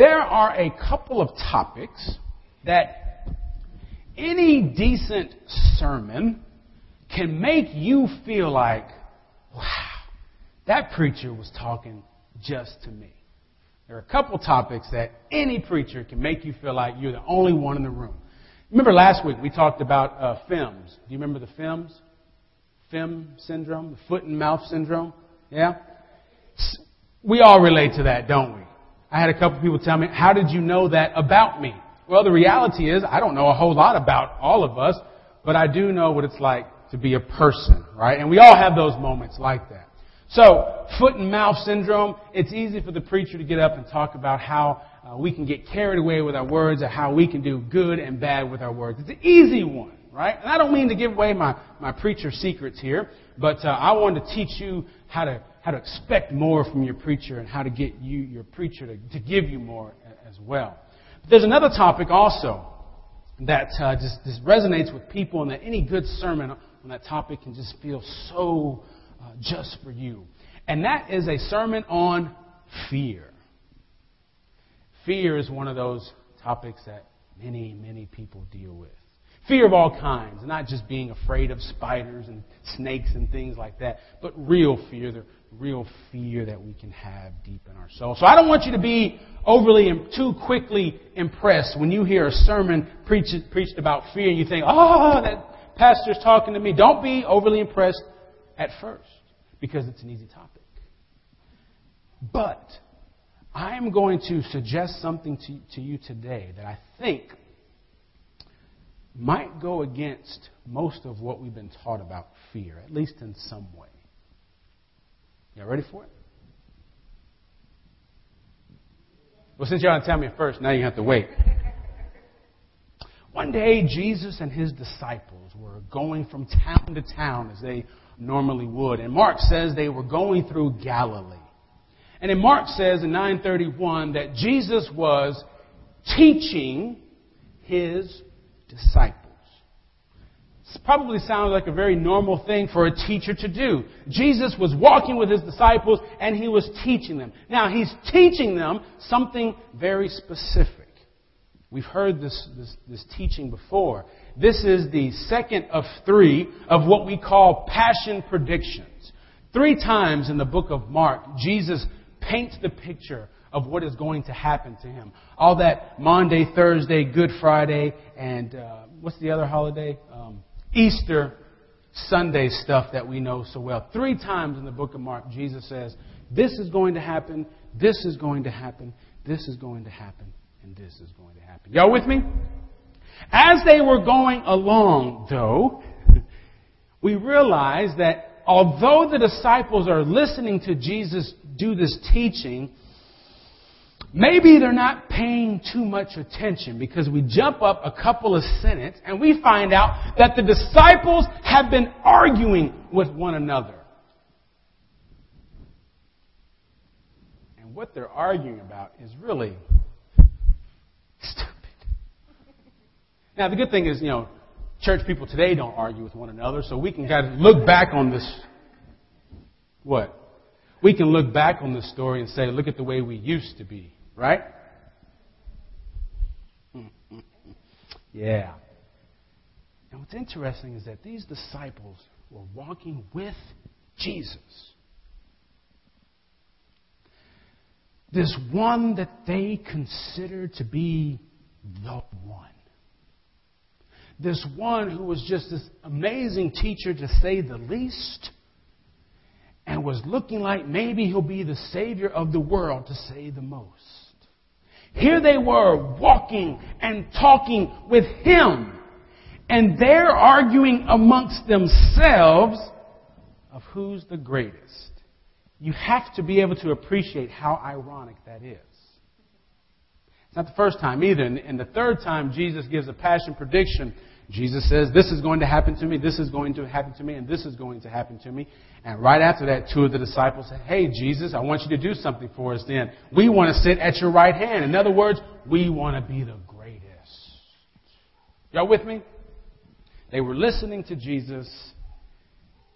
there are a couple of topics that any decent sermon can make you feel like, wow, that preacher was talking just to me. There are a couple topics that any preacher can make you feel like you're the only one in the room. Remember last week we talked about uh. Do you remember the FIMS? FIM syndrome, the foot and mouth syndrome. Yeah? We all relate to that, don't we? I had a couple people tell me, how did you know that about me? Well, the reality is, I don't know a whole lot about all of us, but I do know what it's like to be a person, right? And we all have those moments like that. So, foot and mouth syndrome, it's easy for the preacher to get up and talk about how uh, we can get carried away with our words or how we can do good and bad with our words. It's an easy one, right? And I don't mean to give away my, my preacher secrets here, but uh, I wanted to teach you how to how to expect more from your preacher and how to get you, your preacher, to, to give you more as well. But there's another topic also that uh, just, just resonates with people, and that any good sermon on that topic can just feel so uh, just for you. And that is a sermon on fear. Fear is one of those topics that many, many people deal with. Fear of all kinds, not just being afraid of spiders and snakes and things like that, but real fear, the real fear that we can have deep in our soul. So I don't want you to be overly and too quickly impressed when you hear a sermon preached, preached about fear and you think, oh, that pastor's talking to me. Don't be overly impressed at first because it's an easy topic. But I am going to suggest something to, to you today that I think might go against most of what we've been taught about fear, at least in some way. Y'all ready for it? Well, since y'all didn't tell me first, now you have to wait. One day, Jesus and his disciples were going from town to town as they normally would. And Mark says they were going through Galilee. And then Mark says in 931 that Jesus was teaching his disciples. This probably sounds like a very normal thing for a teacher to do. Jesus was walking with his disciples and he was teaching them. Now, he's teaching them something very specific. We've heard this, this, this teaching before. This is the second of three of what we call passion predictions. Three times in the book of Mark, Jesus paints the picture of what is going to happen to him. All that Maundy, Thursday, Good Friday, and uh, what's the other holiday? Um, Easter Sunday stuff that we know so well. Three times in the book of Mark, Jesus says, This is going to happen, this is going to happen, this is going to happen, and this is going to happen. Y'all with me? As they were going along, though, we realize that although the disciples are listening to Jesus do this teaching, maybe they're not paying too much attention because we jump up a couple of sentences and we find out that the disciples have been arguing with one another. And what they're arguing about is really stupid. Now, the good thing is, you know, church people today don't argue with one another, so we can kind of look back on this. What? We can look back on this story and say, look at the way we used to be. Right? Yeah. And what's interesting is that these disciples were walking with Jesus. This one that they considered to be the one. This one who was just this amazing teacher, to say the least, and was looking like maybe he'll be the Savior of the world, to say the most. Here they were walking and talking with him. And they're arguing amongst themselves of who's the greatest. You have to be able to appreciate how ironic that is. It's not the first time either. And the third time Jesus gives a passion prediction, Jesus says, This is going to happen to me, this is going to happen to me, and this is going to happen to me. And right after that, two of the disciples said, Hey, Jesus, I want you to do something for us then. We want to sit at your right hand. In other words, we want to be the greatest. Y'all with me? They were listening to Jesus,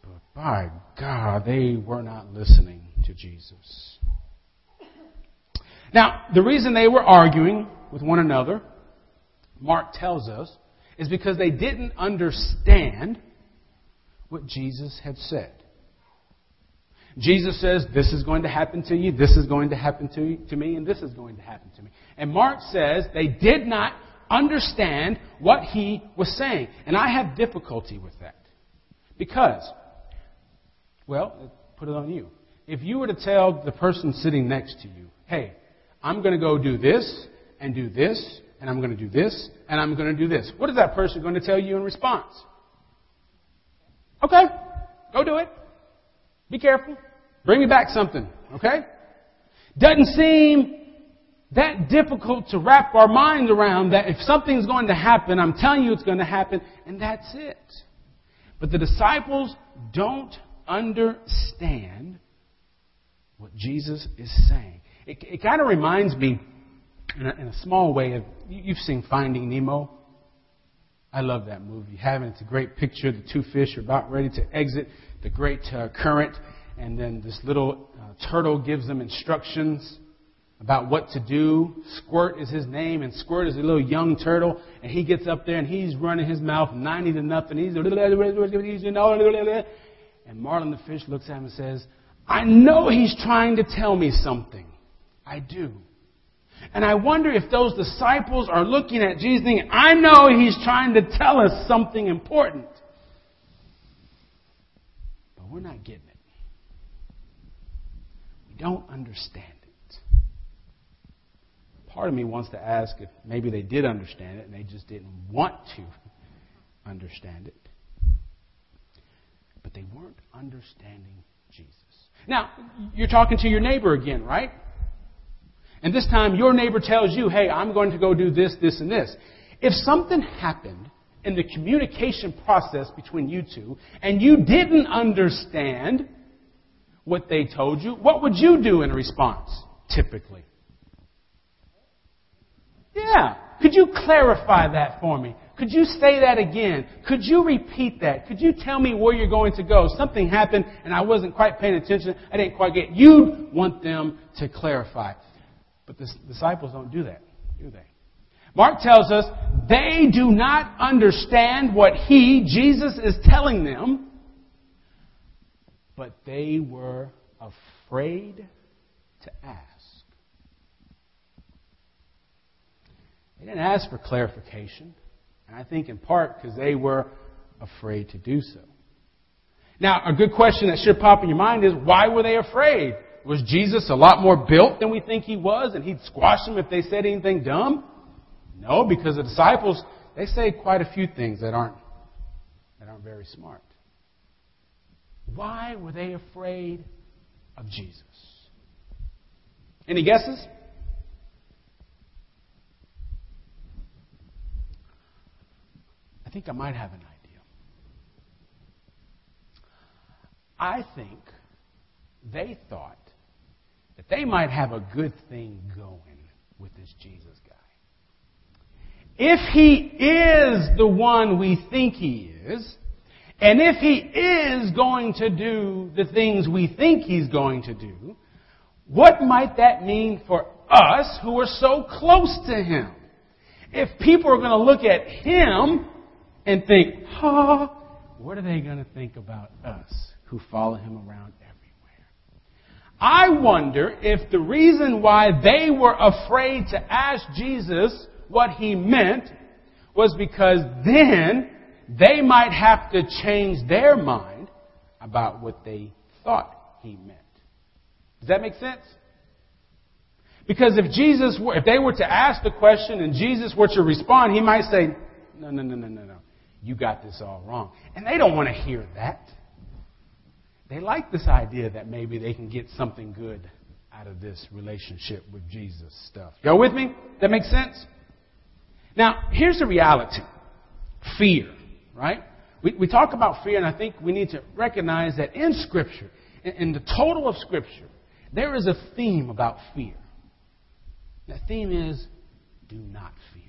but by God, they were not listening to Jesus. Now, the reason they were arguing with one another, Mark tells us, is because they didn't understand what Jesus had said. Jesus says, This is going to happen to you, this is going to happen to, you, to me, and this is going to happen to me. And Mark says they did not understand what he was saying. And I have difficulty with that. Because, well, put it on you. If you were to tell the person sitting next to you, hey, I'm going to go do this, and do this, and I'm going to do this, and I'm going to do this, what is that person going to tell you in response? Okay, go do it. Be careful. Bring me back something, okay? Doesn't seem that difficult to wrap our minds around that if something's going to happen, I'm telling you it's going to happen, and that's it. But the disciples don't understand what Jesus is saying. It, it kind of reminds me, in a, in a small way, of you've seen Finding Nemo. I love that movie. Having it's a great picture. The two fish are about ready to exit the great uh, current, and then this little uh, turtle gives them instructions about what to do. Squirt is his name, and Squirt is a little young turtle, and he gets up there and he's running his mouth 90 to nothing. He's and Marlin the fish looks at him and says, I know he's trying to tell me something. I do. And I wonder if those disciples are looking at Jesus thinking, I know he's trying to tell us something important. But we're not getting it. We don't understand it. part of me wants to ask if maybe they did understand it and they just didn't want to understand it. But they weren't understanding Jesus. Now, you're talking to your neighbor again, right? And this time your neighbor tells you, hey, I'm going to go do this, this, and this. If something happened in the communication process between you two and you didn't understand what they told you, what would you do in response, typically? Yeah. Could you clarify that for me? Could you say that again? Could you repeat that? Could you tell me where you're going to go? Something happened and I wasn't quite paying attention. I didn't quite get. You'd want them to clarify. But the disciples don't do that, do they? Mark tells us they do not understand what he, Jesus, is telling them, but they were afraid to ask. They didn't ask for clarification. And I think in part because they were afraid to do so. Now, a good question that should pop in your mind is why were they afraid? Was Jesus a lot more built than we think he was and he'd squash them if they said anything dumb? No, because the disciples, they say quite a few things that aren't, that aren't very smart. Why were they afraid of Jesus? Any guesses? I think I might have an idea. I think they thought that they might have a good thing going with this Jesus guy. If he is the one we think he is, and if he is going to do the things we think he's going to do, what might that mean for us who are so close to him? If people are going to look at him and think, ha, oh, what are they going to think about us who follow him around everywhere? I wonder if the reason why they were afraid to ask Jesus what he meant was because then they might have to change their mind about what they thought he meant. Does that make sense? Because if Jesus were, if they were to ask the question and Jesus were to respond, he might say, no, no, no, no, no, no you got this all wrong. And they don't want to hear that. They like this idea that maybe they can get something good out of this relationship with Jesus stuff. Y'all with me? That makes sense? Now, here's the reality. Fear, right? We, we talk about fear, and I think we need to recognize that in Scripture, in, in the total of Scripture, there is a theme about fear. That theme is do not fear.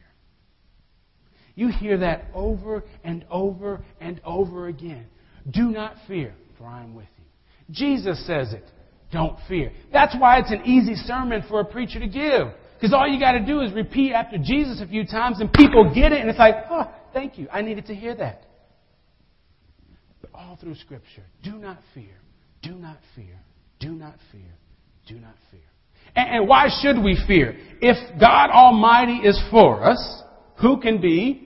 You hear that over and over and over again. Do not fear, for I am with you. Jesus says it. don't fear. That's why it's an easy sermon for a preacher to give. Because all you got to do is repeat after Jesus a few times and people get it and it's like, oh, thank you. I needed to hear that. But all through Scripture, do not fear, do not fear, do not fear, do not fear. And, and why should we fear? If God Almighty is for us, who can be?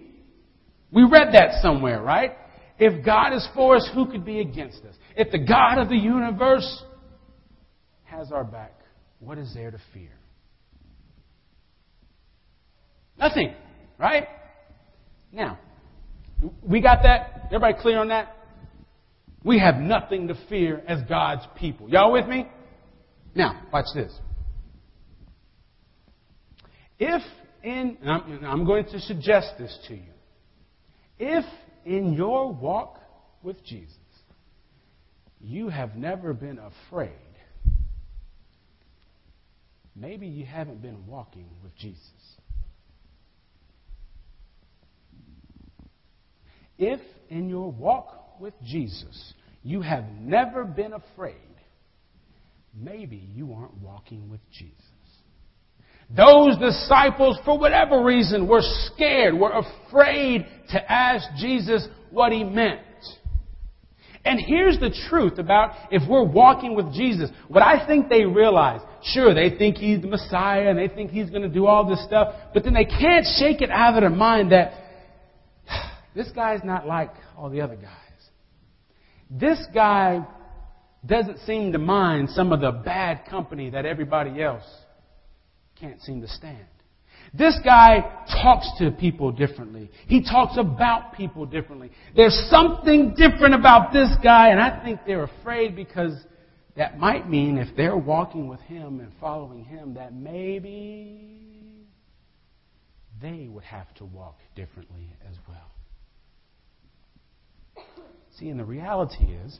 We read that somewhere, right? If God is for us, who could be against us? If the God of the universe has our back, what is there to fear? Nothing, right? Now, we got that? Everybody clear on that? We have nothing to fear as God's people. Y'all with me? Now, watch this. If in, I'm, I'm going to suggest this to you. If in your walk with Jesus, you have never been afraid, maybe you haven't been walking with Jesus. If in your walk with Jesus you have never been afraid, maybe you aren't walking with Jesus. Those disciples, for whatever reason, were scared, were afraid to ask Jesus what he meant. And here's the truth about if we're walking with Jesus. What I think they realize, sure, they think he's the Messiah and they think he's going to do all this stuff, but then they can't shake it out of their mind that this guy's not like all the other guys. This guy doesn't seem to mind some of the bad company that everybody else can't seem to stand. This guy talks to people differently. He talks about people differently. There's something different about this guy, and I think they're afraid because that might mean if they're walking with him and following him, that maybe they would have to walk differently as well. See, and the reality is,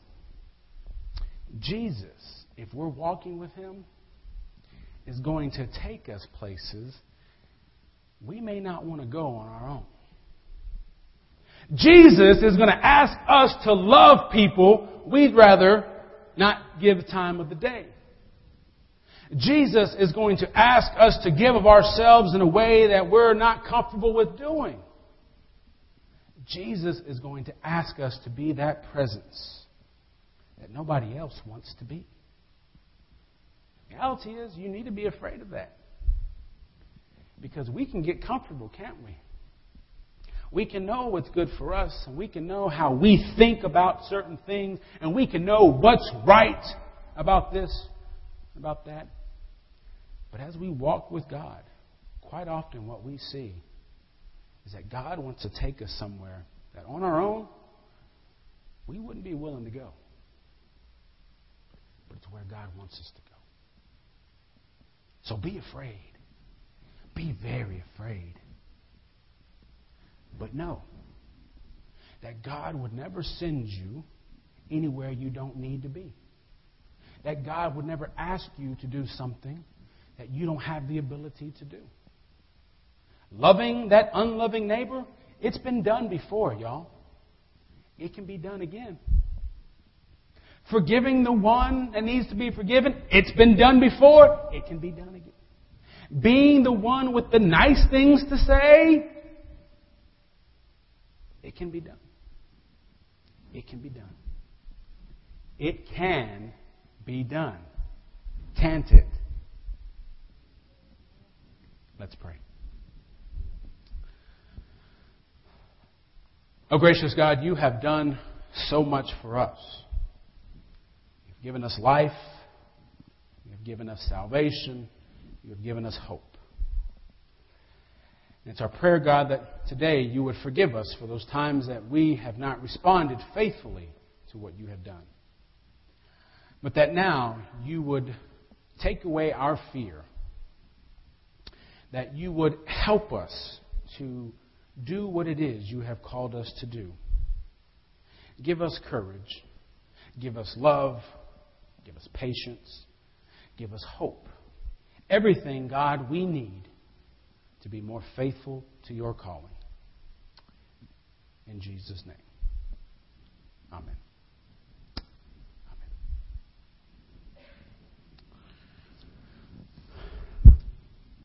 Jesus, if we're walking with him, is going to take us places we may not want to go on our own. Jesus is going to ask us to love people we'd rather not give time of the day. Jesus is going to ask us to give of ourselves in a way that we're not comfortable with doing. Jesus is going to ask us to be that presence that nobody else wants to be. Reality is, you need to be afraid of that. Because we can get comfortable, can't we? We can know what's good for us, and we can know how we think about certain things, and we can know what's right about this, about that. But as we walk with God, quite often what we see is that God wants to take us somewhere that on our own, we wouldn't be willing to go. But it's where God wants us to go. So be afraid. Be very afraid. But know that God would never send you anywhere you don't need to be. That God would never ask you to do something that you don't have the ability to do. Loving that unloving neighbor, it's been done before, y'all. It can be done again. Forgiving the one that needs to be forgiven, it's been done before, it can be done again. Being the one with the nice things to say, it can be done. It can be done. It can be done. Can't it? Let's pray. Oh, gracious God, you have done so much for us. Given us life. You've given us salvation. You've given us hope. And it's our prayer, God, that today you would forgive us for those times that we have not responded faithfully to what you have done. But that now you would take away our fear. That you would help us to do what it is you have called us to do. Give us courage. Give us love. Give us patience. Give us hope. Everything, God, we need to be more faithful to your calling. In Jesus' name. Amen.